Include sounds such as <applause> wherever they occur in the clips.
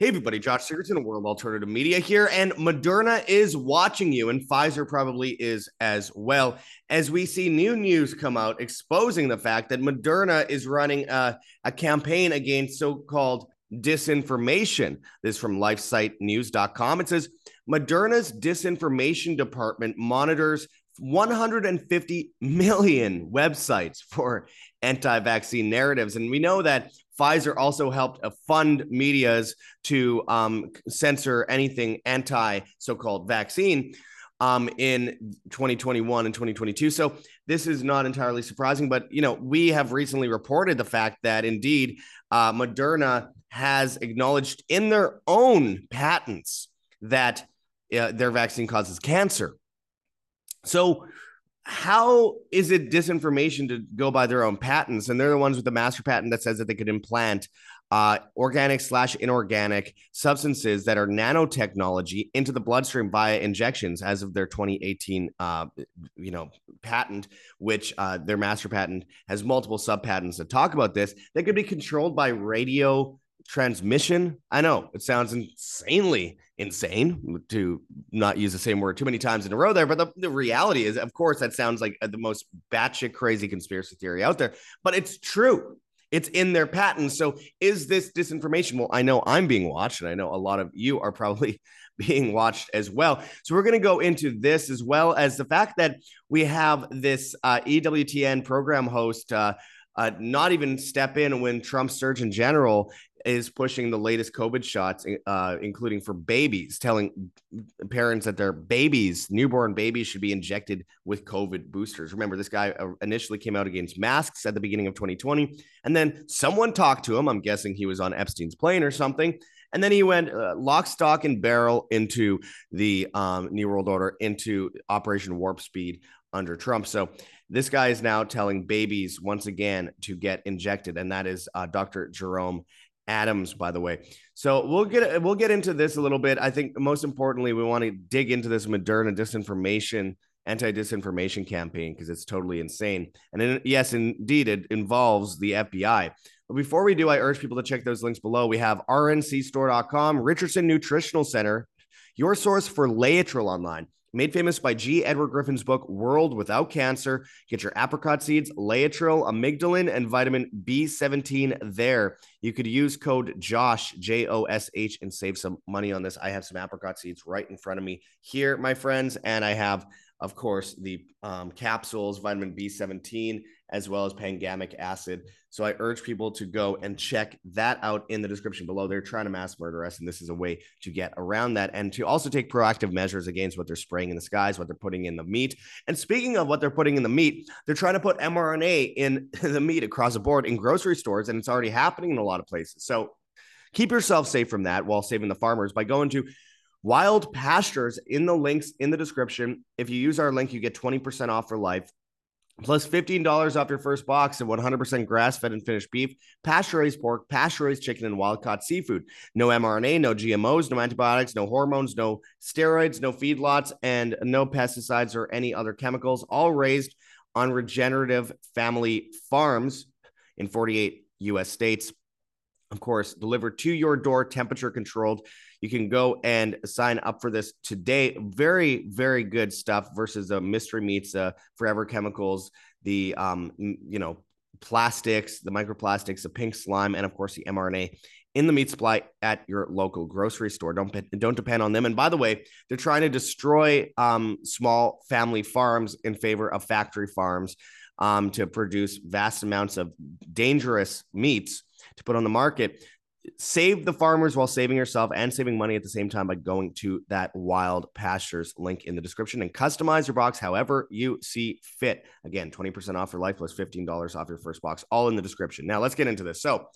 Hey, everybody, Josh Sigurdson, World Alternative Media here, and Moderna is watching you, and Pfizer probably is as well. As we see new news come out exposing the fact that Moderna is running a, a campaign against so called disinformation. This from lifesitenews.com. It says Moderna's disinformation department monitors 150 million websites for anti vaccine narratives. And we know that Pfizer also helped uh, fund medias to um, censor anything anti so called vaccine um, in 2021 and 2022. So this is not entirely surprising, but you know we have recently reported the fact that indeed uh, Moderna has acknowledged in their own patents that uh, their vaccine causes cancer. So how is it disinformation to go by their own patents? And they're the ones with the master patent that says that they could implant uh, organic slash inorganic substances that are nanotechnology into the bloodstream via injections as of their 2018 uh, you know patent which uh, their master patent has multiple sub patents that talk about this that could be controlled by radio transmission. I know it sounds insanely insane to not use the same word too many times in a row there, but the, the reality is, of course, that sounds like the most batshit crazy conspiracy theory out there, but it's true. It's in their patents. So is this disinformation? Well, I know I'm being watched, and I know a lot of you are probably <laughs> being watched as well. So we're going to go into this as well as the fact that we have this uh, EWTN program host. Uh, uh, not even step in when Trump's Surgeon General is pushing the latest COVID shots, uh, including for babies, telling parents that their babies, newborn babies, should be injected with COVID boosters. Remember, this guy uh, initially came out against masks at the beginning of 2020, and then someone talked to him. I'm guessing he was on Epstein's plane or something. And then he went uh, lock, stock, and barrel into the um, New World Order, into Operation Warp Speed under Trump. So this guy is now telling babies once again to get injected, and that is uh, Dr. Jerome Adams, by the way. So we'll get we'll get into this a little bit. I think most importantly, we want to dig into this Moderna disinformation, anti-disinformation campaign because it's totally insane. And in, yes, indeed, it involves the FBI. But before we do, I urge people to check those links below. We have rncstore.com, Richardson Nutritional Center, your source for Laetrile online. Made famous by G. Edward Griffin's book, World Without Cancer. Get your apricot seeds, Laetrile, amygdalin, and vitamin B17 there. You could use code JOSH, J O S H, and save some money on this. I have some apricot seeds right in front of me here, my friends. And I have, of course, the um, capsules, vitamin B17, as well as pangamic acid. So I urge people to go and check that out in the description below. They're trying to mass murder us, and this is a way to get around that and to also take proactive measures against what they're spraying in the skies, what they're putting in the meat. And speaking of what they're putting in the meat, they're trying to put mRNA in <laughs> the meat across the board in grocery stores, and it's already happening in a lot of places. So keep yourself safe from that while saving the farmers by going to Wild Pastures in the links in the description. If you use our link, you get 20% off for life plus $15 off your first box of 100% grass fed and finished beef, pasture raised pork, pasture raised chicken, and wild caught seafood. No mRNA, no GMOs, no antibiotics, no hormones, no steroids, no feedlots, and no pesticides or any other chemicals, all raised on regenerative family farms in 48 US states. Of course, delivered to your door, temperature controlled. You can go and sign up for this today. Very, very good stuff versus the mystery meats, uh, forever chemicals, the um, you know, plastics, the microplastics, the pink slime, and of course the mRNA in the meat supply at your local grocery store. Don't don't depend on them. And by the way, they're trying to destroy um, small family farms in favor of factory farms um, to produce vast amounts of dangerous meats to put on the market save the farmers while saving yourself and saving money at the same time by going to that wild pastures link in the description and customize your box however you see fit. Again 20% off your life plus $15 off your first box all in the description. Now let's get into this. So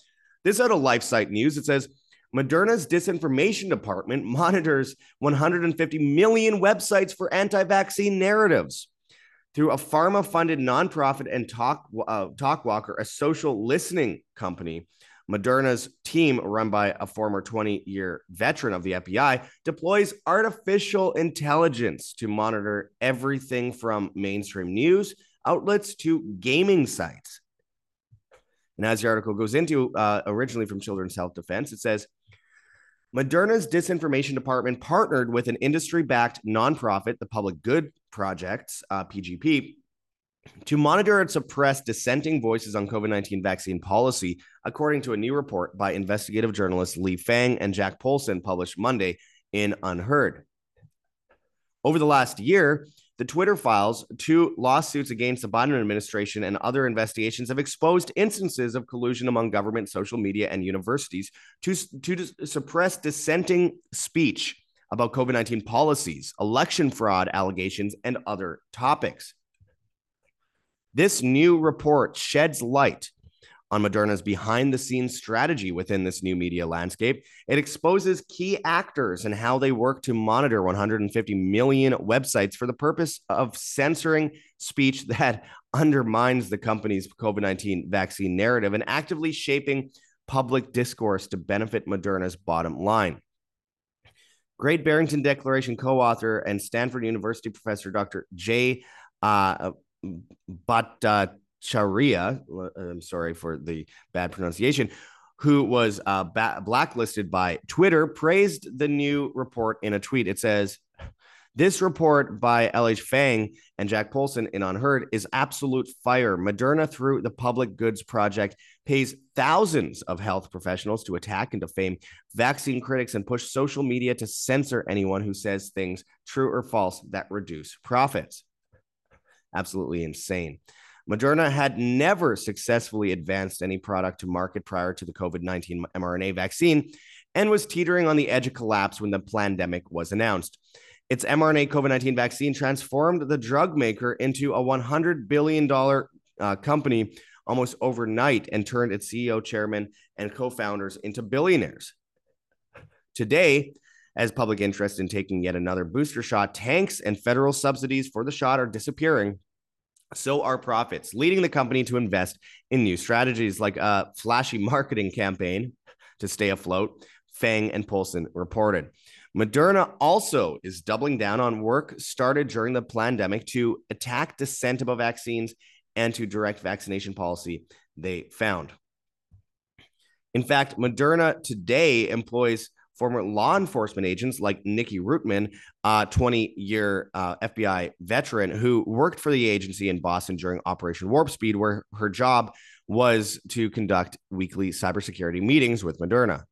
this out of LifeSite News. It says Moderna's disinformation department <laughs> monitors 150 million websites for anti-vaccine narratives. Through a pharma-funded nonprofit and talk uh, Talkwalker, a social listening company. Moderna's team, run by a former 20 year veteran of the FBI, deploys artificial intelligence to monitor everything from mainstream news outlets to gaming sites. And as the article goes into, uh, originally from Children's Health Defense, it says Moderna's disinformation department partnered with an industry backed nonprofit, the Public Good Projects, uh, PGP, to monitor and suppress dissenting voices on COVID 19 vaccine policy, according to a new report by investigative journalists Lee Fang and Jack Poulson, published Monday in UnHerd. Over the last year, the Twitter files, two lawsuits against the Biden administration, and other investigations have exposed instances of collusion among government, social media, and universities to, to suppress dissenting speech about COVID 19 policies, election fraud allegations, and other topics. This new report sheds light on Moderna's behind the scenes strategy within this new media landscape. It exposes key actors and how they work to monitor 150 million websites for the purpose of censoring speech <laughs> that undermines the company's COVID 19 vaccine narrative and actively shaping public discourse to benefit Moderna's bottom line. Great Barrington Declaration co author and Stanford University professor Dr. Jay uh, Bhattacharya, I'm sorry for the bad pronunciation, who was uh, ba- blacklisted by Twitter, praised the new report in a tweet. It says, this report by LH Fang and Jack Poulson in UnHerd is absolute fire. Moderna, through the Public Goods Project, pays thousands of health professionals to attack and defame vaccine critics and push social media to censor anyone who says things true or false that reduce profits absolutely insane. Moderna had never successfully advanced any product to market prior to the COVID 19 mRNA vaccine and was teetering on the edge of collapse when the pandemic was announced. Its mRNA COVID 19 vaccine transformed the drug maker into a $100 billion uh, company almost overnight and turned its CEO, chairman, and co founders into billionaires. Today, as public interest in taking yet another booster shot tanks and federal subsidies for the shot are disappearing, so are profits, leading the company to invest in new strategies like a flashy marketing campaign to stay afloat, Fang and Poulson reported. Moderna also is doubling down on work started during the pandemic to attack dissent about vaccines and to direct vaccination policy, they found. In fact, Moderna today employs former law enforcement agents like Nikki Rootman, a 20 year uh, FBI veteran who worked for the agency in Boston during Operation Warp Speed, where her job was to conduct weekly cybersecurity meetings with Moderna.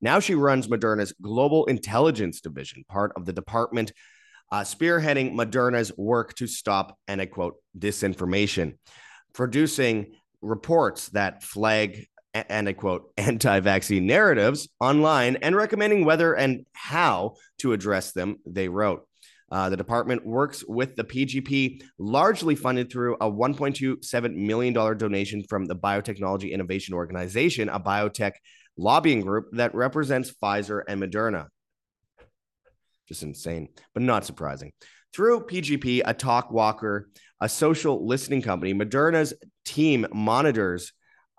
Now she runs Moderna's Global Intelligence Division, part of the department uh, spearheading Moderna's work to stop, and I quote, disinformation, producing reports that flag and I quote, anti vaccine narratives online and recommending whether and how to address them, they wrote. Uh, the department works with the PGP, largely funded through a $1.27 million donation from the Biotechnology Innovation Organization, a biotech lobbying group that represents Pfizer and Moderna. Just insane, but not surprising. Through PGP, a Talkwalker, a social listening company, Moderna's team monitors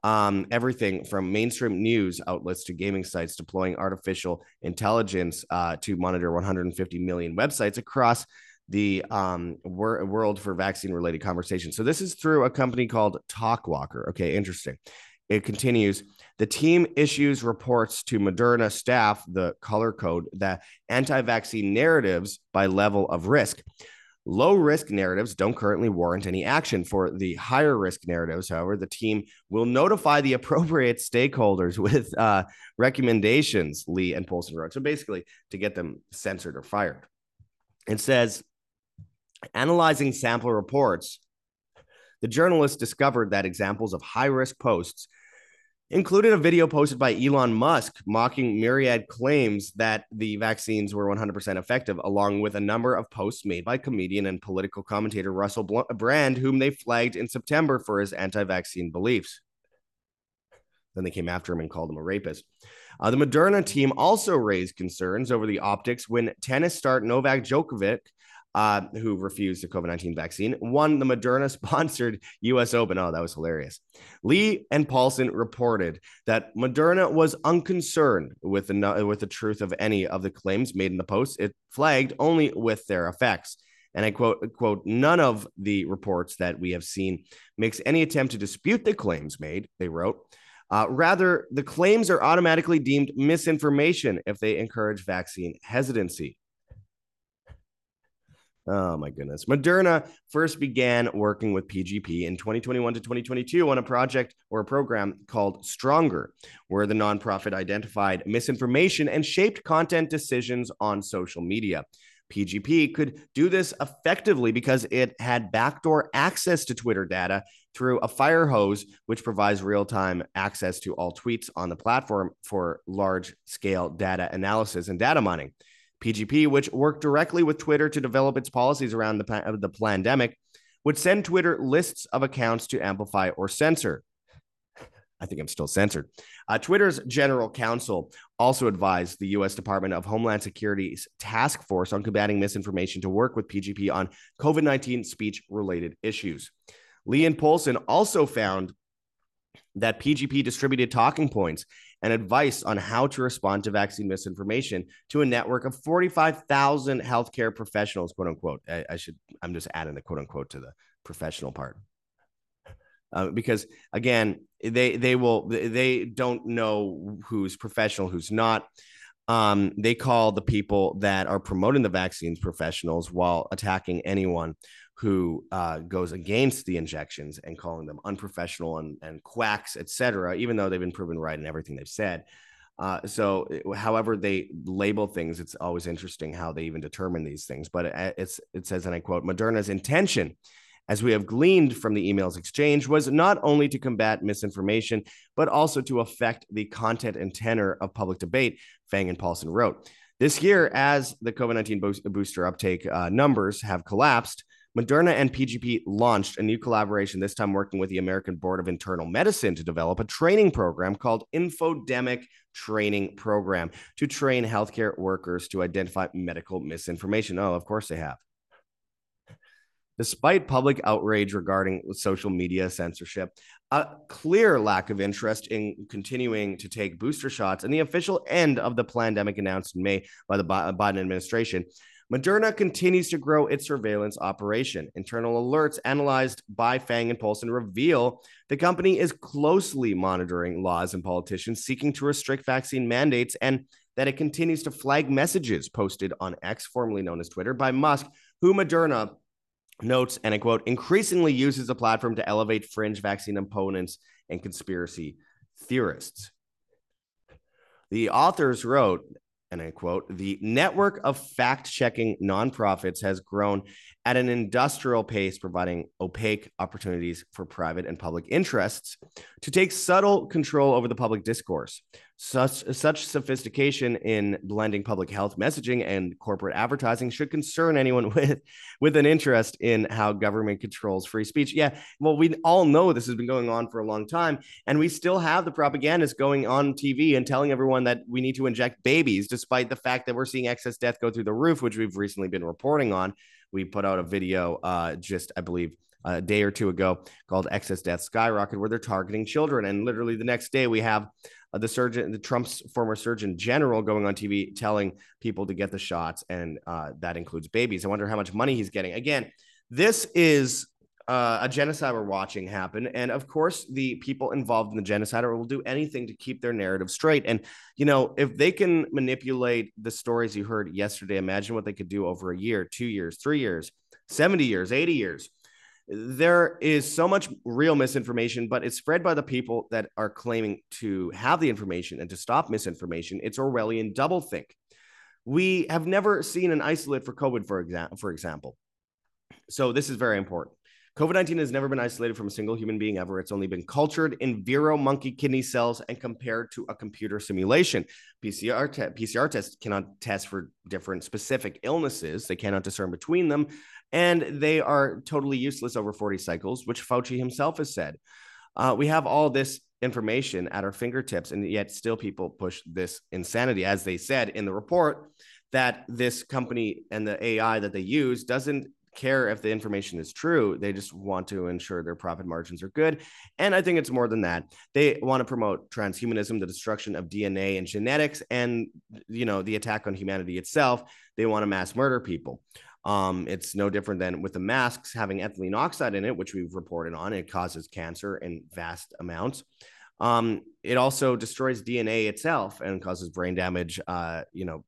um, everything from mainstream news outlets to gaming sites deploying artificial intelligence uh, to monitor 150 million websites across the um, wor- world for vaccine related conversations. So this is through a company called Talkwalker. Okay, interesting. It continues. The team issues reports to Moderna staff, the color code, that anti vaccine narratives by level of risk. Low risk narratives don't currently warrant any action. For the higher risk narratives, however, the team will notify the <laughs> appropriate stakeholders with uh, recommendations, Lee and Poulson wrote. So basically, to get them censored or fired. It says, analyzing sample reports, the journalists discovered that examples of high risk posts included a video posted by Elon Musk mocking myriad claims that the vaccines were 100% effective, along with a number of posts made by comedian and political commentator Russell Brand, whom they flagged in September for his anti vaccine beliefs. Then they came after him and called him a rapist. Uh, the Moderna team also raised concerns over the optics when tennis star Novak Djokovic uh, who refused the COVID 19 vaccine, won the Moderna <laughs> sponsored US Open. Oh, that was hilarious. Lee and Poulson reported that Moderna was unconcerned with the, with the truth of any of the claims made in the post. It flagged only with their effects. And I quote, quote, none of the reports that we have seen makes any attempt to dispute the claims made, they wrote. Uh, rather, the claims are automatically deemed misinformation if they encourage vaccine hesitancy. Oh my goodness. Moderna first began working with PGP in 2021 to 2022 on a project or a program called Stronger, where the nonprofit identified misinformation and shaped content decisions on social media. PGP could do this effectively because it had backdoor access to Twitter data through a fire hose, which provides real time access to all tweets on the platform for large scale data analysis and data mining. PGP, which worked directly with Twitter to develop its policies around the, the pandemic, would send Twitter lists of accounts to amplify or censor. <laughs> I think I'm still censored. Uh, Twitter's general counsel also advised the U.S. Department of Homeland Security's task force on combating misinformation to work with PGP on COVID 19 speech related issues. Lee and Poulson also found that PGP distributed talking points and advice on how to respond to vaccine misinformation to a network of 45,000 healthcare professionals, quote unquote. I, I, should, I'm just adding the quote unquote to the professional part. Uh, because again, they they will they don't know who's professional, who's not. Um, they call the people that are promoting the vaccines professionals while attacking anyone who uh, goes against the injections and calling them unprofessional and, and quacks, etc., even though they've been proven right in everything they've said. Uh, so, however they label things, it's always interesting how they even determine these things. But it, it's it says, and I quote: "Moderna's intention, as we have gleaned from the emails exchange, was not only to combat misinformation, but also to affect the content and tenor of public debate." Fang and Poulson wrote. This year, as the COVID 19 booster uptake uh, numbers have collapsed, Moderna and PGP launched a new collaboration, this time working with the American Board of Internal Medicine to develop a training program called Infodemic Training Program to train healthcare workers to identify medical misinformation. Oh, of course they have. Despite public outrage regarding social media censorship, a clear lack of interest in continuing to take booster shots, and the official end of the pandemic announced in May by the Biden administration, Moderna continues to grow its surveillance operation. Internal alerts analyzed by Fang and Poulson reveal the company is closely monitoring laws and politicians seeking to restrict vaccine mandates and that it continues to flag messages posted on X, formerly known as Twitter, by Musk, who Moderna notes, and I quote, increasingly uses the platform to elevate fringe vaccine opponents and conspiracy theorists. The authors wrote and I quote, the network of fact checking nonprofits has grown at an industrial pace, providing opaque opportunities for private and public interests to take subtle control over the public discourse. Such, such sophistication in blending public health messaging and corporate advertising should concern anyone <laughs> with, with an interest in how government controls free speech. Yeah, well, we all know this has been going on for a long time, and we still have the propagandists going on TV and telling everyone that we need to inject babies, despite the fact that we're seeing excess death go through the roof, which we've recently been reporting on. We put out a video uh, just, I believe, a day or two ago called Excess Death Skyrocket, where they're targeting children. And literally the next day, we have uh, the surgeon, the Trump's former surgeon general, going on TV telling people to get the shots, and uh, that includes babies. I wonder how much money he's getting. Again, this is uh, a genocide we're watching happen. And of course, the people involved in the genocide will do anything to keep their narrative straight. And, you know, if they can manipulate the stories you heard yesterday, imagine what they could do over a year, two years, three years, 70 years, 80 years there is so much real misinformation, but it's spread by the people that are claiming to have the information and to stop misinformation. It's Orwellian doublethink. We have never seen an isolate for COVID, for example. For example, so this is very important. COVID 19 has never been isolated from a single human being ever. It's only been cultured in Vero monkey kidney cells and compared to a computer simulation. PCR, te- PCR tests cannot test for different specific illnesses, they cannot discern between them and they are totally useless over 40 cycles, which Fauci himself has said. Uh, we have all this information at our fingertips, and yet still people push this insanity, as they said in the report that this company and the AI that they use doesn't care if the information is true. They just want to ensure their profit margins are good. And I think it's more than that. They want to promote transhumanism, the destruction of DNA and genetics, and you know, the attack on humanity itself. They want to mass murder people. Um, it's no different than with the masks having ethylene oxide in it, which we've reported on. It causes cancer in vast amounts. Um, it also destroys DNA itself and causes brain damage. Uh, you know,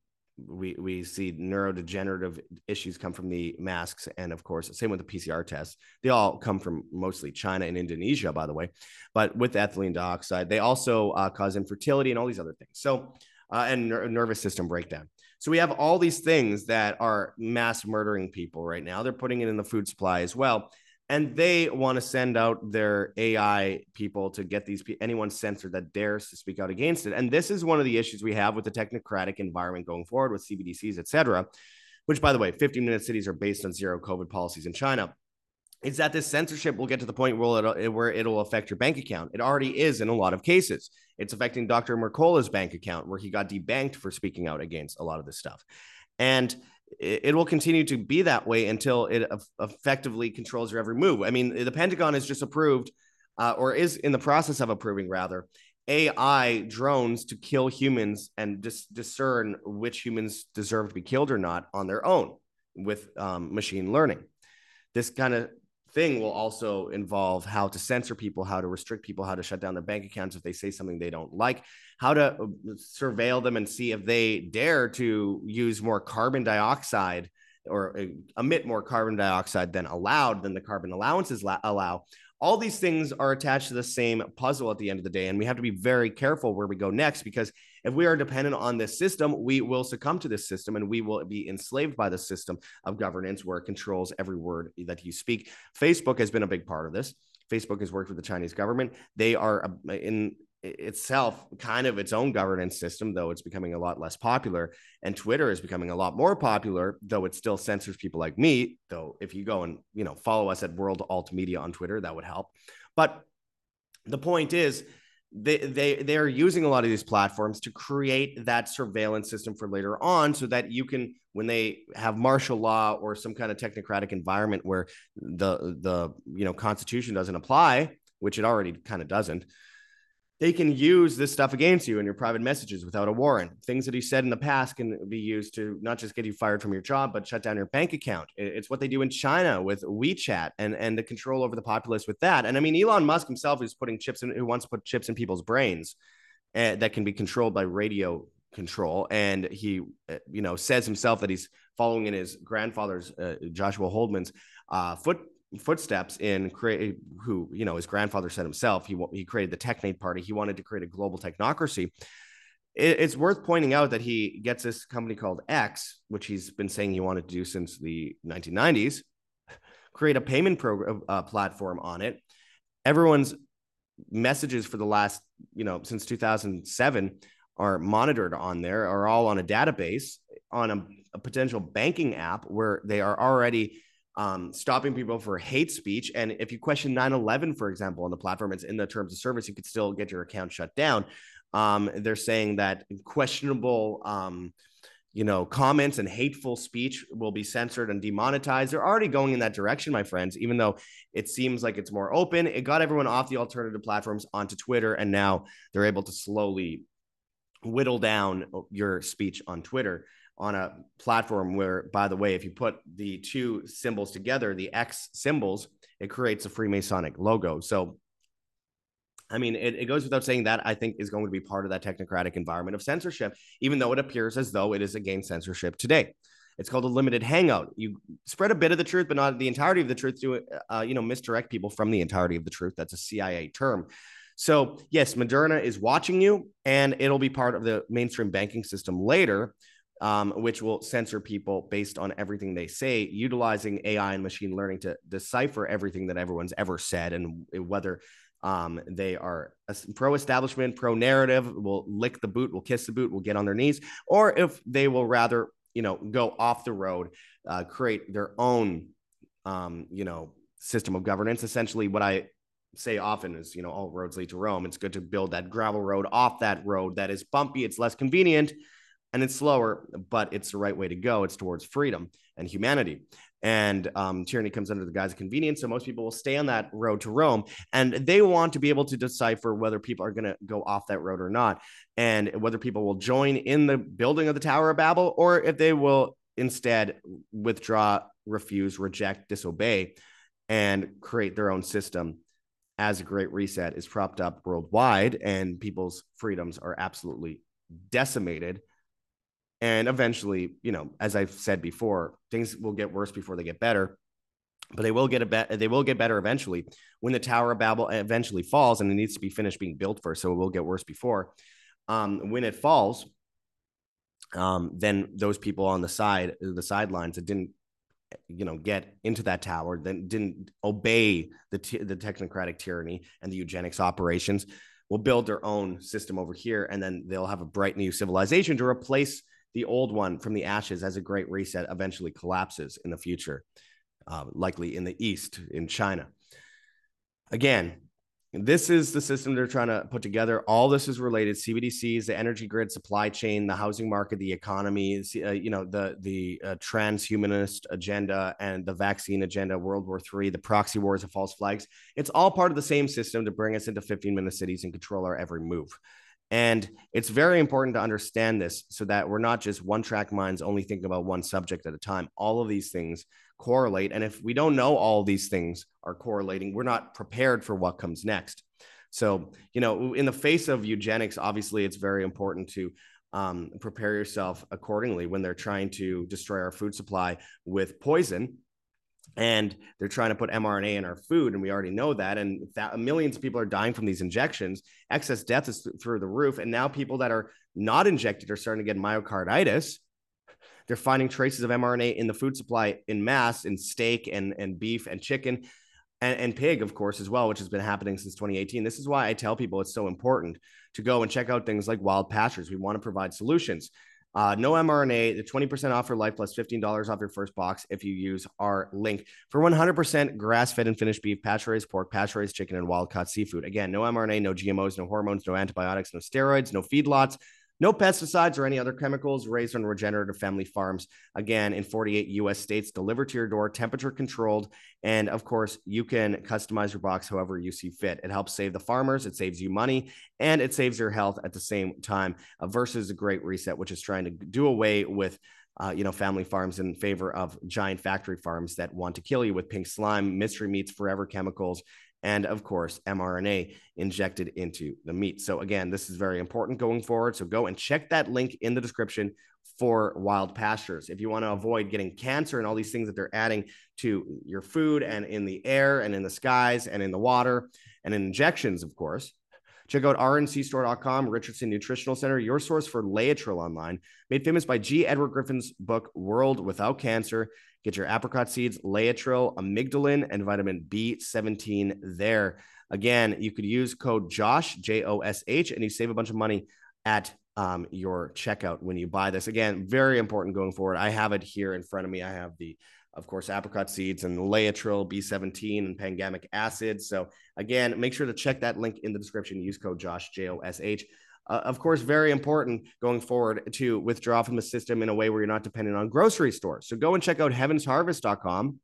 we we see neurodegenerative issues come from the masks, and of course, same with the PCR tests. They all come from mostly China and Indonesia, by the way. But with ethylene dioxide, they also uh, cause infertility and all these other things. So, uh, and ner- nervous system breakdown. So we have all these things that are mass murdering people right now. They're putting it in the food supply as well and they want to send out their AI people to get these anyone censored that dares to speak out against it. And this is one of the issues we have with the technocratic environment going forward with CBDCs, et cetera, which, by the way, 15 minute cities are based on zero COVID policies in China. Is that this censorship will get to the point where it'll, where it'll affect your bank account? It already is in a lot of cases. It's affecting Dr. Mercola's bank account, where he got debanked for speaking out against a lot of this stuff. And it, will continue to be that way until it effectively controls your every move. I mean, the Pentagon has just approved, uh, or is in the process of approving, rather, AI drones to kill humans and dis- discern which humans deserve to be killed or not on their own with um, machine learning. This kind of thing will also involve how to censor people, how to restrict people, how to shut down their bank accounts if they say something they don't like, how to uh, surveil them and see if they dare to use more carbon dioxide or uh, emit more carbon dioxide than allowed than the carbon allowances allow. All these things are attached to the same puzzle at the end of the day and we have to be very careful where we go next because if we are dependent on this system we will succumb to this system and we will be enslaved by the system of governance where it controls every word that you speak facebook has been a big part of this facebook has worked with the chinese government they are uh, in itself kind of its own governance system, though it's becoming a lot less popular. And Twitter is becoming a lot more popular, though it still censors people like me. Though if you go and you know follow us at World Alt Media on Twitter, that would help. But the point is, they they they are using a lot of these platforms to create that surveillance system for later on, so that you can when they have martial law or some kind of technocratic environment where the the you know constitution doesn't apply, which it already kind of doesn't they can use this stuff against you in your private messages without a warrant. Things that he said in the past can be used to not just get you fired from your job, but shut down your bank account. It's what they do in China with WeChat and, and the control over the populace with that. And I mean, Elon Musk himself is putting chips in, who wants to put chips in people's brains uh, that can be controlled by radio control. And he, uh, you know, says himself that he's following in his grandfather's, uh, Joshua Haldeman's uh, foot footsteps in create who you know his grandfather said himself he he created the technate party he wanted to create a global technocracy. It, it's worth pointing out that he gets this company called x which he's been saying he wanted to do since the 1990s create a payment program uh, platform on it. Everyone's messages for the last you know since 2007 are monitored on there are all on a database on a, a potential banking app where they are already um, stopping people for hate speech. And if you question 9 11, for example, on the platform, it's in the terms of service, you could still get your account shut down. Um, they're saying that questionable, um, you know, comments and hateful speech will be censored and demonetized. They're already going in that direction, my friends, even though it seems like it's more open. It got everyone off the alternative platforms onto Twitter, and now they're able to slowly whittle down your speech on Twitter on a platform where, by the way, if you put the two symbols together, the X symbols, it creates a Freemasonic logo. So, I mean, it, it goes without saying that I think is going to be part of that technocratic environment of censorship, even though it appears as though it is against censorship today. It's called a limited hangout. You spread a bit of the truth, but not the entirety of the truth to, uh, you know, misdirect people from the entirety of the truth. That's a CIA term. So, yes, Moderna is watching you, and it'll be part of the mainstream banking system later um, which will censor people based on everything they say, utilizing AI and machine learning to decipher everything that everyone's ever said and whether um, they are pro establishment, pro narrative, will lick the boot, will kiss the boot, will get on their knees, or if they will rather, you know, go off the road, uh, create their own, um, you know, system of governance. Essentially, what I say often is, you know, all roads lead to Rome. It's good to build that gravel road off that road that is bumpy, it's less convenient and it's slower, but it's the right way to go. It's towards freedom and humanity. And um, tyranny comes under the guise of convenience. So most people will stay on that road to Rome and they want to be able to decipher whether people are going to go off that road or not, and whether people will join in the building of the Tower of Babel or if they will instead withdraw, refuse, reject, disobey, and create their own system as a great reset is propped up worldwide and people's freedoms are absolutely decimated. And eventually, you know, as I've said before, things will get worse before they get better but they will get a bet. They will get better eventually when the Tower of Babel eventually falls, and it needs to be finished being built first, so it will get worse before. Um, when it falls, um, then those people on the side, the sidelines that didn't, you know, get into that tower, then didn't obey the t- the technocratic tyranny and the eugenics operations, will build their own system over here, and then they'll have a bright new civilization to replace the old one from the ashes as a great reset eventually collapses in the future uh, likely in the East, in China. Again, this is the system they're trying to put together. All this is related: CBDCs, the energy grid, supply chain, the housing market, the economy. Uh, you know, the the uh, transhumanist agenda and the vaccine agenda, World War III, the proxy wars of false flags. It's all part of the same system to bring us into 15 minute cities and control our every move. And it's very important to understand this so that we're not just one track minds only thinking about one subject at a time. All of these things correlate. And if we don't know all these things are correlating, we're not prepared for what comes next. So, you know, in the face of eugenics, obviously it's very important to um, prepare yourself accordingly when they're trying to destroy our food supply with poison and they're trying to put mRNA in our food, and we already know that. And millions of people are dying from these injections. Excess death is th- through the roof, and now people that are not injected are starting to get myocarditis. They're finding traces of mRNA in the food supply in mass in steak and and beef and chicken. And, and pig, of course, as well, which has been happening since 2018. This is why I tell people it's so important to go and check out things like wild pastures. We want to provide solutions. Uh, no mRNA, the 20% off for life plus $15 off your first box if you use our link for 100% grass fed and finished beef, pasture raised pork, pasture raised chicken, and wild caught seafood. Again, no mRNA, no GMOs, no hormones, no antibiotics, no steroids, no feedlots, no pesticides or any other chemicals raised on regenerative family farms. Again, in 48 US states, delivered to your door, temperature controlled. And of course, you can customize your box however you see fit. It helps save the farmers, it saves you money, and it saves your health at the same time uh, versus a great reset, which is trying to do away with. Uh, you know, family farms in favor of giant factory farms that want to kill you with pink slime, mystery meats, forever chemicals, and of course mRNA injected into the meat. So again, this is very important going forward. So go and check that link in the description for wild pastures. If you want to avoid getting cancer and all these things that they're adding to your food and in the air and in the skies and in the water and in injections, of course, Check out rncstore.com, Richardson Nutritional Center, your source for Laetrile online, made famous by G. Edward Griffin's book, World Without Cancer. Get your apricot seeds, Laetrile, amygdalin, and vitamin B17 there. Again, you could use code JOSH, J O S H, and you save a bunch of money at um, your checkout when you buy this. Again, very important going forward. I have it here in front of me. I have the, of course, apricot seeds and Laetrile, B17, and pangamic acid. So, again, make sure to check that link in the description. Use code JOSH, J O S H uh, of course, very important going forward to withdraw from the system in a way where you're not dependent on grocery stores. So go and check out heavensharvest.com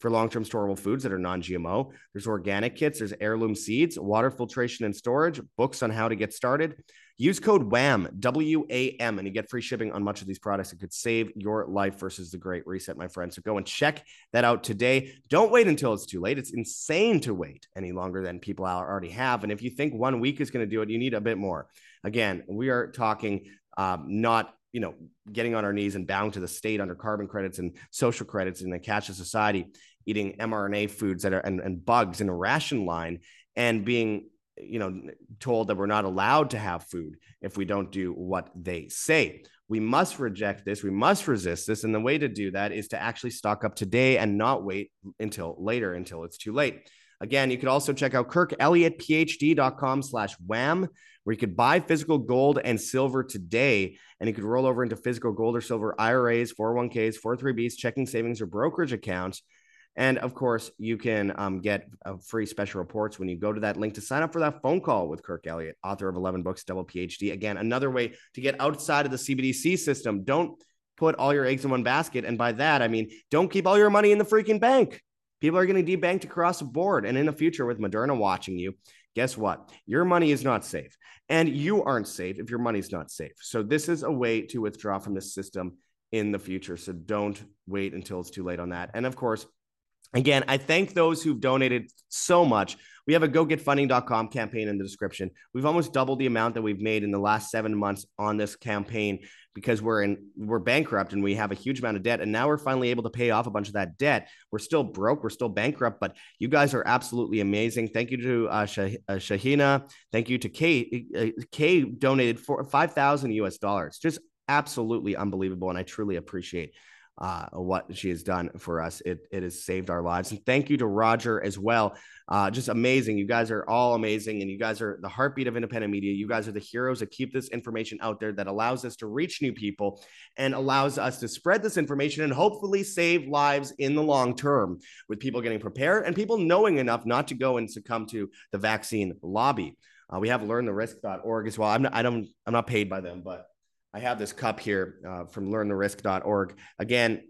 for long-term storable foods that are non-GMO. There's organic kits, there's heirloom seeds, water filtration and storage, books on how to get started. Use code WHAM, W A M, and you get free shipping on much of these products. It could save your life versus the Great Reset, my friend. So go and check that out today. Don't wait until it's too late. It's insane to wait any longer than people already have. And if you think one week is going to do it, you need a bit more. Again, we are talking um, not you know getting on our knees and bound to the state under carbon credits and social credits in the cashless society eating mrna foods that are and, and bugs in a ration line and being you know told that we're not allowed to have food if we don't do what they say. We must reject this. We must resist this. And the way to do that is to actually stock up today and not wait until later until it's too late. Again you could also check out kirkelliottphd.com slash wham where you could buy physical gold and silver today, and you could roll over into physical gold or silver IRAs, 401ks, 403bs, checking savings, or brokerage accounts. And of course, you can um, get uh, free special reports when you go to that link to sign up for that phone call with Kirk Elliott, author of 11 books, double PhD. Again, another way to get outside of the CBDC system. Don't put all your eggs in one basket. And by that, I mean, don't keep all your money in the freaking bank. People are getting debanked across the board. And in the future, with Moderna watching you, guess what? Your money is not safe. And you aren't safe if your money's not safe. So, this is a way to withdraw from the system in the future. So, don't wait until it's too late on that. And of course, Again, I thank those who've donated so much. We have a gogetfunding.com campaign in the description. We've almost doubled the amount that we've made in the last seven months on this campaign because we're in we're bankrupt and we have a huge amount of debt. And now we're finally able to pay off a bunch of that debt. We're still broke, we're still bankrupt, but you guys are absolutely amazing. Thank you to uh, Shah- uh, Shahina. Thank you to Kay. Uh, Kay donated for five thousand US dollars. Just absolutely unbelievable, and I truly appreciate uh, what she has done for us. It, it has saved our lives. And thank you to Roger as well. Uh, just amazing. You guys are all amazing. And you guys are the heartbeat of independent media. You guys are the heroes that keep this information out there that allows us to reach new people and allows us to spread this information and hopefully save lives in the long term with people getting prepared and people knowing enough not to go and succumb to the vaccine lobby. Uh, we have learntherisk.org as well. I'm not, I don't, I'm not paid by them, but I have this cup here uh, from learntherisk.org. Again,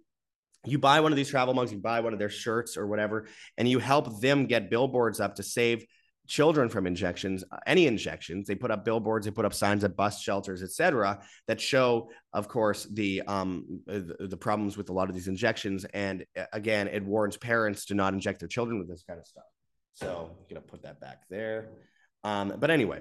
you buy one of these travel mugs, you buy one of their shirts or whatever, and you help them get billboards up to save children from injections, uh, any injections. They put up billboards, they put up signs at bus shelters, etc., that show, of course, the um the, the, problems with a lot of these injections. And uh, again, it warns parents to not inject their children with this kind of stuff. So I'm gonna put that back there. Um, but anyway,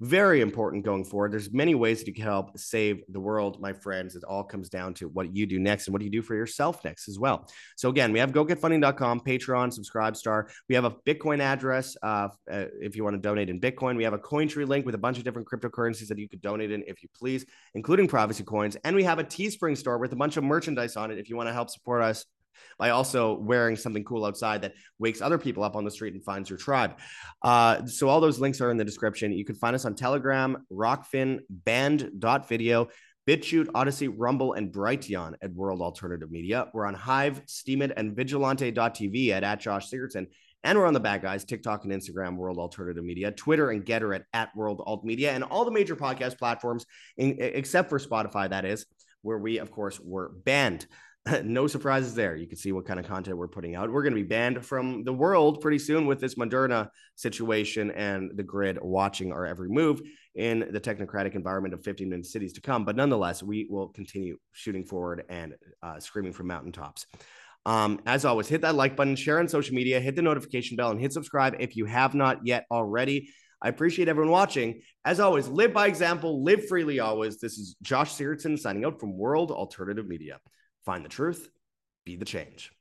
very important going forward. There's many ways that you can help save the world, my friends. It all comes down to what you do next and what do you do for yourself next as well. So again, we have gogetfunding.com, Patreon, Subscribe Star. We have a Bitcoin address uh, uh, if you want to donate in Bitcoin. We have a Cointree link with a bunch of different cryptocurrencies that you could donate in if you please, including privacy coins. And we have a Teespring store with a bunch of merchandise on it if you want to help support us by also wearing something cool outside that wakes other people up on the street and finds your tribe. Uh, so all those links are in the description. You can find us on Telegram, Rokfin, Band.video, BitChute, Odysee, Rumble, and Brighteon at World Alternative Media. We're on Hive, Steemit, and Vigilante.tv at, at Josh Sigurdson. And we're on the bad guys, TikTok and Instagram, World Alternative Media, Twitter and Gettr at, at World Alt Media, and all the major podcast platforms, in, except for Spotify, that is, where we, of course, were banned. <laughs> no surprises there. You can see what kind of content we're putting out. We're going to be banned from the world pretty soon with this Moderna situation and the grid watching our every move in the technocratic environment of 15 minute cities to come. But nonetheless, we will continue shooting forward and uh, screaming from mountaintops. Um, as always, hit that like button, share on social media, hit the notification bell, and hit subscribe if you have not yet already. I appreciate everyone watching. As always, live by example, live freely always. This is Josh Sigurdson signing out from World Alternative Media. Find the truth, be the change.